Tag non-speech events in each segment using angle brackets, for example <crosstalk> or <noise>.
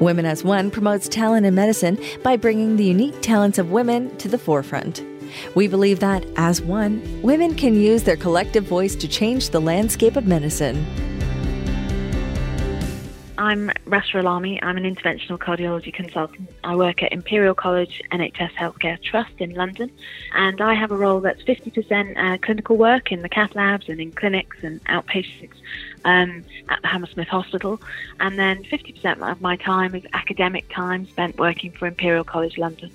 Women as One promotes talent in medicine by bringing the unique talents of women to the forefront. We believe that, as one, women can use their collective voice to change the landscape of medicine. I'm Rasha Al Lamee. I'm an interventional cardiology consultant. I work at Imperial College NHS Healthcare Trust in London, and I have a role that's 50% uh, clinical work in the cath labs and in clinics and outpatients um, at the Hammersmith Hospital, and then 50% of my time is academic time spent working for Imperial College London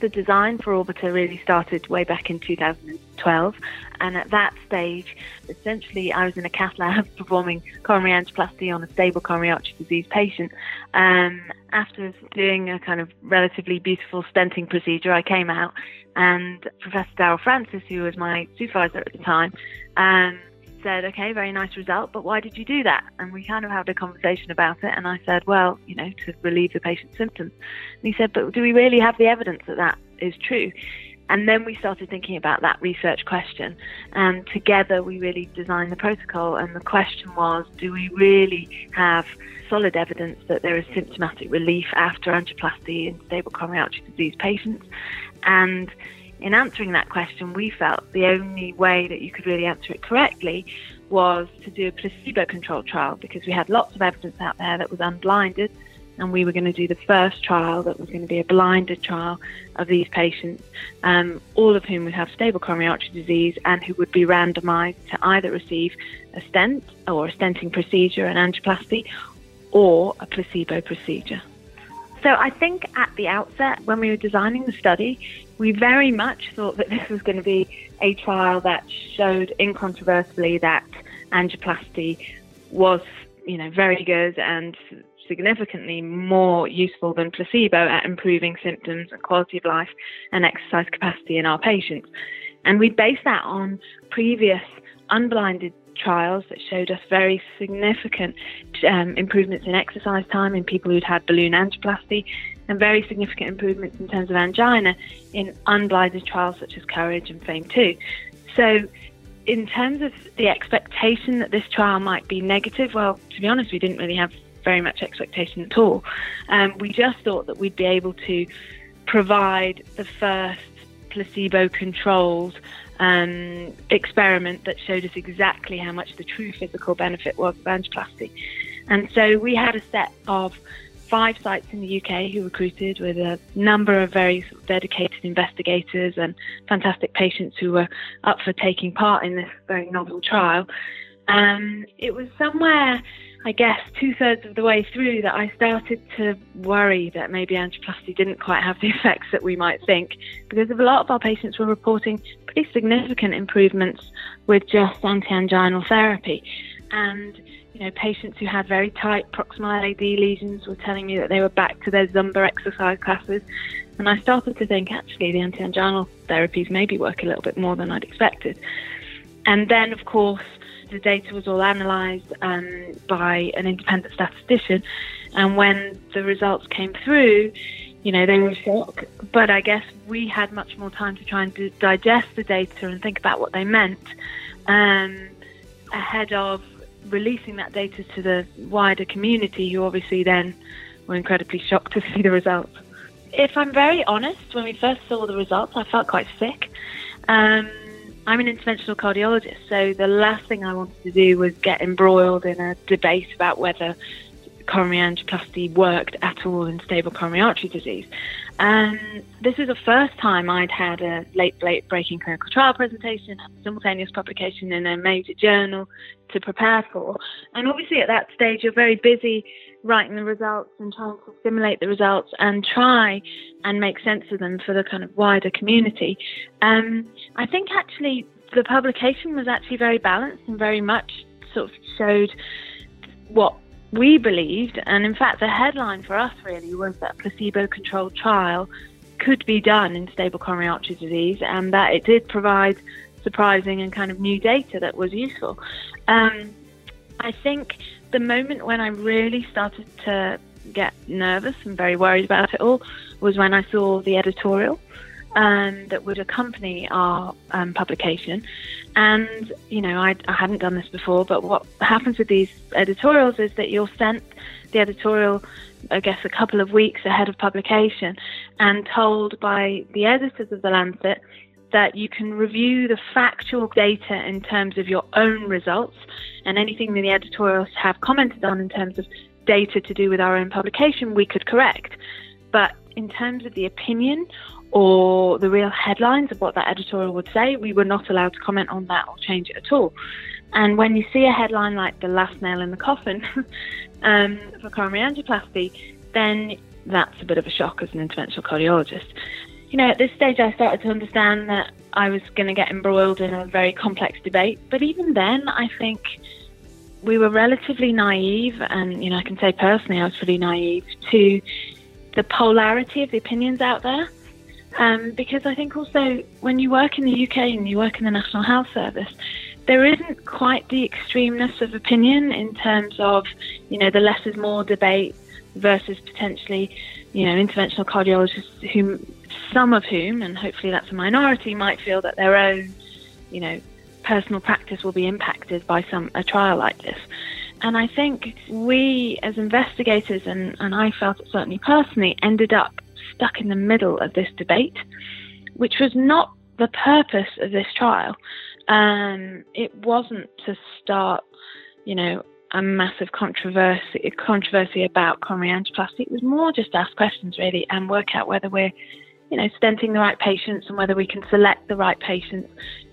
the design for ORBITA really started way back in 2012. And at that stage, essentially, I was in a cath lab <laughs> performing coronary angioplasty on a stable coronary artery disease patient. Um, after doing a kind of relatively beautiful stenting procedure, I came out and Professor Darrel Francis, who was my supervisor at the time, um, said, okay, very nice result, but why did you do that? And we kind of had a conversation about it. And I said, well, you know, to relieve the patient's symptoms. And he said, but do we really have the evidence that that is true? And then we started thinking about that research question. And together we really designed the protocol. And the question was, do we really have solid evidence that there is symptomatic relief after angioplasty in stable coronary artery disease patients? And in answering that question, we felt the only way that you could really answer it correctly was to do a placebo controlled trial because we had lots of evidence out there that was unblinded. And we were going to do the first trial that was going to be a blinded trial of these patients, um, all of whom would have stable coronary artery disease and who would be randomized to either receive a stent or a stenting procedure, an angioplasty, or a placebo procedure. So I think at the outset, when we were designing the study, we very much thought that this was going to be a trial that showed incontrovertibly that angioplasty was, you know, very good and significantly more useful than placebo at improving symptoms and quality of life and exercise capacity in our patients. And we based that on previous unblinded trials that showed us very significant um, improvements in exercise time in people who'd had balloon angioplasty and very significant improvements in terms of angina in unblinded trials such as Courage and Fame 2. So, in terms of the expectation that this trial might be negative, well, to be honest, we didn't really have very much expectation at all. Um, we just thought that we'd be able to provide the first placebo controlled um, experiment that showed us exactly how much the true physical benefit was of angioplasty. And so we had a set of five sites in the UK who recruited with a number of very dedicated investigators and fantastic patients who were up for taking part in this very novel trial. Um, it was somewhere, I guess, two thirds of the way through that I started to worry that maybe angioplasty didn't quite have the <laughs> effects that we might think, because a lot of our patients were reporting pretty significant improvements with just anti-anginal therapy. And you know, patients who had very tight proximal LAD lesions were telling me that they were back to their Zumba exercise classes. And I started to think actually the anti-anginal therapies maybe work a little bit more than I'd expected. And then, of course, the data was all analysed um, by an independent statistician. And when the results came through, you know, they were shocked. But I guess we had much more time to try and do, digest the data and think about what they meant um, ahead of releasing that data to the wider community, who obviously then were incredibly shocked to <laughs> see the results. If I'm very honest, when we first saw the results, I felt quite sick. Um, I'm an interventional cardiologist, so the last thing I wanted to do was get embroiled in a debate about whether coronary angioplasty worked at all in stable coronary artery disease. And this is the first time I'd had a late, late breaking clinical trial presentation, simultaneous publication in a major journal to prepare for. And obviously, at that stage, you're very busy writing the results and trying to simulate the results and try and make sense of them for the kind of wider community. Um, I think actually the publication was actually very balanced and very much sort of showed what we believed, and in fact, the headline for us really was that placebo controlled trial could be done in stable coronary artery disease, and that it did provide surprising and kind of new data that was useful. Um, I think the moment when I really started to get nervous and very worried about it all was when I saw the editorial. Um, that would accompany our um, publication. And, you know, I, I hadn't done this before, but what happens with these editorials is that you're sent the editorial, I guess, a couple of weeks ahead of publication and told by the editors of The Lancet that you can review the factual data in terms of your own results and anything that the editorials have commented on in terms of data to do with our own publication, we could correct. But in terms of the opinion or the real headlines of what that editorial would say, we were not allowed to comment on that or change it at all. And when you see a headline like the last nail in the coffin <laughs> um, for coronary angioplasty, then that's a bit of a shock as an interventional cardiologist. You know, at this stage, I started to understand that I was going to get embroiled in a very complex debate. But even then, I think we were relatively naive, and you know, I can say personally, I was pretty naive to the polarity of the opinions out there. Um, because I think also when you work in the UK and you work in the National Health Service, there isn't quite the extremeness of opinion in terms of, you know, the less is more debate versus potentially, you know, interventional cardiologists who, some of whom, and hopefully that's a minority, might feel that their own, you know, personal practice will be impacted by some a trial like this. And I think we as investigators, and, and I felt it certainly personally, ended up stuck in the middle of this debate, which was not the purpose of this trial. Um, it wasn't to start, you know, a massive controversy controversy about coronary angioplasty. It was more just ask questions really and work out whether we're, you know, stenting the right patients and whether we can select the right patients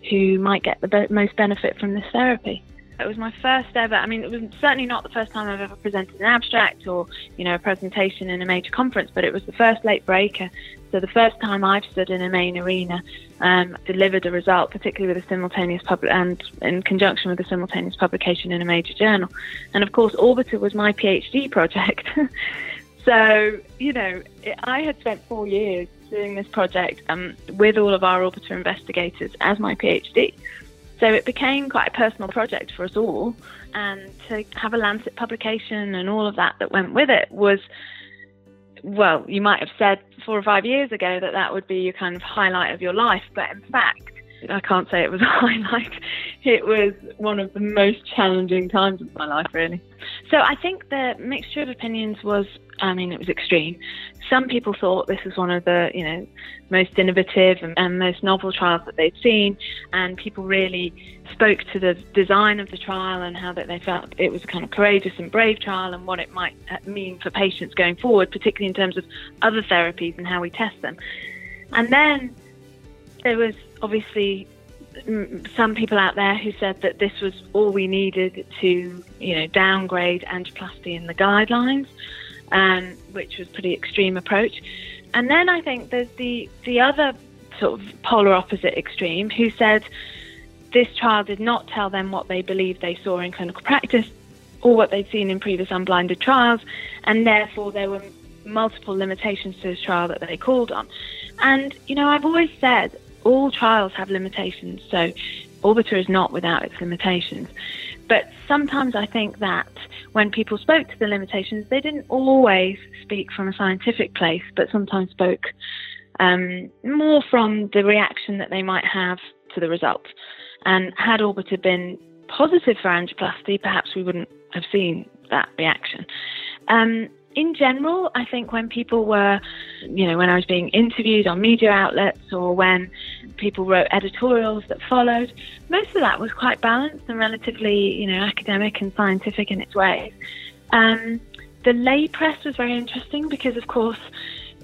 who might get the most benefit from this therapy. It was my first ever. I mean, it was certainly not the first time I've ever presented an abstract or, you know, a presentation in a major conference, but it was the first late breaker. So the first time I've stood in a main arena, um, delivered a result, particularly with a simultaneous pub and in conjunction with a simultaneous publication in a major journal. And of course, ORBITA was my PhD project. <laughs> so you know, it, I had spent four years doing this project um, with all of our ORBITA investigators as my PhD. So it became quite a personal project for us all. And to have a Lancet publication and all of that that went with it was, well, you might have said four or five years ago that that would be your kind of highlight of your life. But in fact, I can't say it was <laughs> a highlight. It was one of the most challenging times of my life, really. So I think the mixture of opinions was I mean, it was extreme. Some people thought this was one of the, you know, most innovative and, and, most novel trials that they'd seen, and people really spoke to the design of the trial and how that they felt it was a kind of courageous and brave trial and what it might uh, mean for patients going forward, particularly in terms of other therapies and how we test them. And then there was obviously some people out there who said that this was all we needed to, you know, downgrade angioplasty in the guidelines um, which was pretty extreme approach. And then I think there's the the other sort of polar opposite extreme who said this trial did not tell them what they believed they saw in clinical practice or what they'd seen in previous unblinded trials, and therefore there were multiple limitations to this trial that they called on. And you know, I've always said all trials have limitations, so ORBITA is not without its limitations. But sometimes I think that when people spoke to the limitations, they didn't always speak from a scientific place, but sometimes spoke um, more from the reaction that they might have to the result. And had ORBITA been positive for angioplasty, perhaps we wouldn't have seen that reaction. Um, in general, I think when people were, you know, when I was being interviewed on media outlets or when people wrote editorials that followed, most of that was quite balanced and relatively, you know, academic and scientific in its ways. Um, the lay press was very interesting because, of course,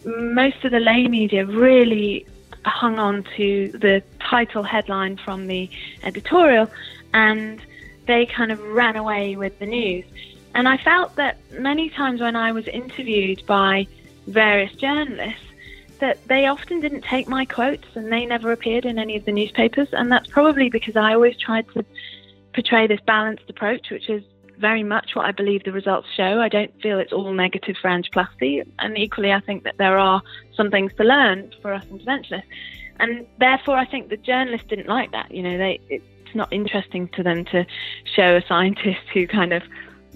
most of the lay media really hung on to the title headline from the editorial and they kind of ran away with the news. And I felt that many times when I was interviewed by various journalists, that they often didn't take my quotes and they never appeared in any of the newspapers. And that's probably because I always tried to portray this balanced approach, which is very much what I believe the results show. I don't feel it's all negative for angioplasty. And equally, I think that there are some things to learn for us interventionists. And therefore, I think the journalists didn't like that. You know, they, it's not interesting to them to show a scientist <laughs> who kind of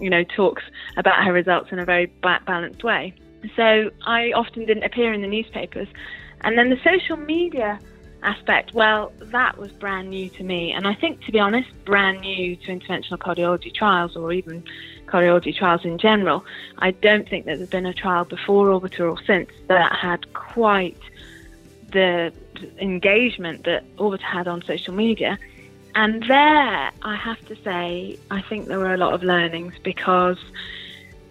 you know, talks about her results in a very balanced way. So I often didn't appear in the newspapers. And then the social media aspect, well, that was brand new to me. And I think, to be honest, brand new to interventional cardiology trials or even cardiology trials in general. I don't think that there's been a trial before ORBITA or since that had quite the engagement that ORBITA had on social media. And there, I have to say, I think there were a lot of learnings because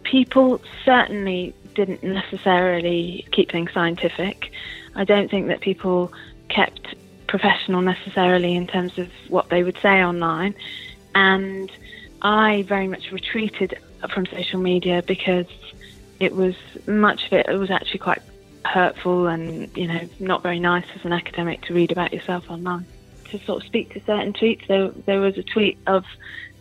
people certainly didn't necessarily keep things scientific. I don't think that people kept professional necessarily in terms of what they would say online. And I very much retreated from social media because it was much of it, it was actually quite hurtful and, you know, not very nice as an academic to read about yourself online. To sort of speak to certain tweets, there, there was a tweet of,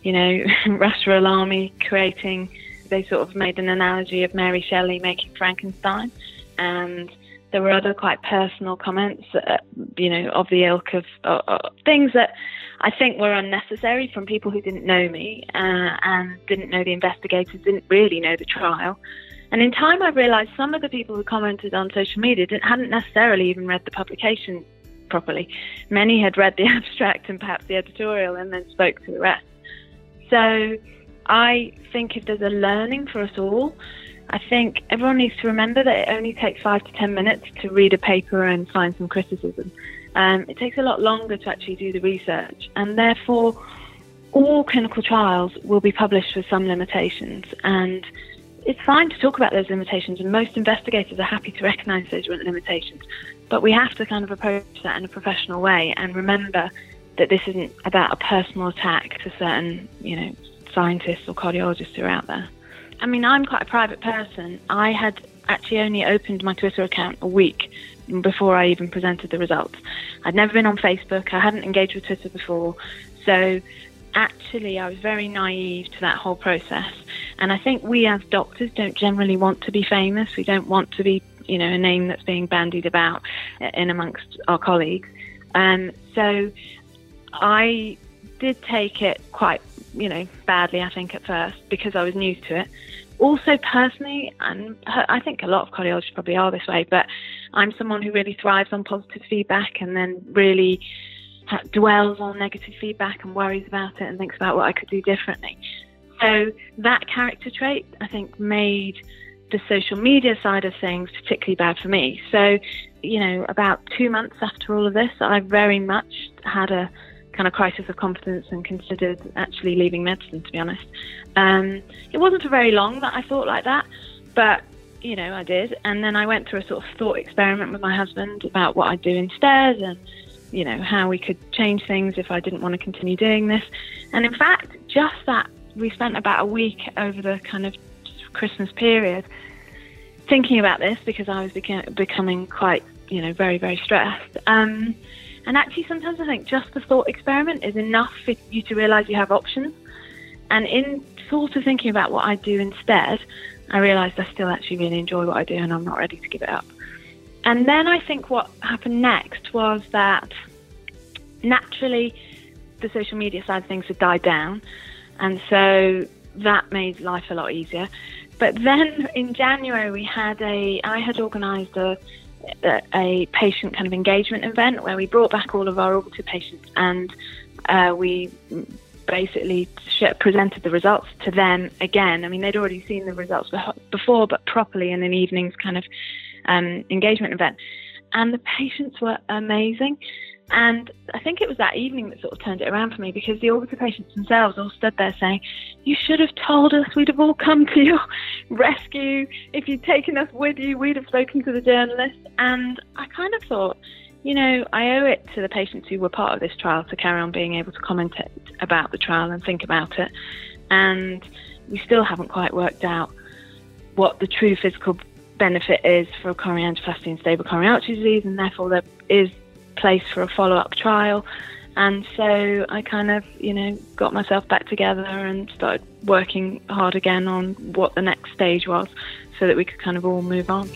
you know, <laughs> Rasha Al Lamee creating, they sort of made an analogy of Mary Shelley making Frankenstein. And there were other quite personal comments, uh, you know, of the ilk of uh, uh, things that I think were unnecessary from people who didn't know me uh, and didn't know the investigators, didn't really know the trial. And in time, I realised some of the people who commented on social media hadn't necessarily even read the publication properly. Many had read the <laughs> abstract and perhaps the editorial and then spoke to the rest. So I think if there's a learning for us all, I think everyone needs to remember that it only takes five to ten minutes to read a paper and find some criticism. Um, it takes a lot longer to actually do the research, and therefore, all clinical trials will be published with some limitations. And it's fine to talk about those limitations, and most investigators are happy to recognise those limitations. But we have to kind of approach that in a professional way and remember that this isn't about a personal attack to certain, you know, scientists or cardiologists who are out there. I mean, I'm quite a private person. I had actually only opened my Twitter account a week before I even presented the results. I'd never been on Facebook. I hadn't engaged with Twitter before. So actually, I was very naive to that whole process. And I think we as doctors don't generally want to be famous. We don't want to be, you know, a name that's being bandied about in amongst our colleagues. Um, so I did take it quite you know, badly, I think, at first because I was new to it. Also, personally, and I think a lot of cardiologists probably are this way, but I'm someone who really thrives on positive feedback and then really dwells on negative feedback and worries about it and thinks about what I could do differently. So, that character trait, I think, made the social media side of things particularly bad for me. So, you know, about two months after all of this, I very much had a kind of crisis of confidence and considered actually leaving medicine, to be honest. Um, it wasn't for very long that I thought like that, but you know, I did. And then I went through a sort of thought experiment with my husband about what I'd do instead and, you know, how we could change things if I didn't want to continue doing this. And in fact, just that, we spent about a week over the kind of Christmas period thinking about this because I was beca- becoming quite, you know, very, very stressed. Um, and actually, sometimes I think just the thought experiment is enough for you to realize you have options. And in sort of thinking about what I do instead, I realized I still actually really enjoy what I do and I'm not ready to give it up. And then I think what happened next was that naturally the social media side of things had died down. And so that made life a lot easier. But then in January, we had a, I had organized a a patient kind of engagement event where we brought back all of our ORBITA patients and uh, we basically presented the results to them again. I mean, they'd already seen the results before, but properly in an evening's kind of um, engagement event. And the patients were amazing. And I think it was that evening that sort of turned it around for me because the ORBITA patients themselves all stood there saying, You should have told us, we'd have all come to your <laughs> rescue. If you'd taken us with you, we'd have spoken to the journalist. And I kind of thought, you know, I owe it to the patients who were part of this trial to carry on being able to comment about the trial and think about it. And we still haven't quite worked out what the true physical benefit is for coronary angioplasty and stable coronary artery disease, and therefore there is place for a follow up trial. And so I kind of, you know, got myself back together and started working hard again on what the next stage was so that we could kind of all move on.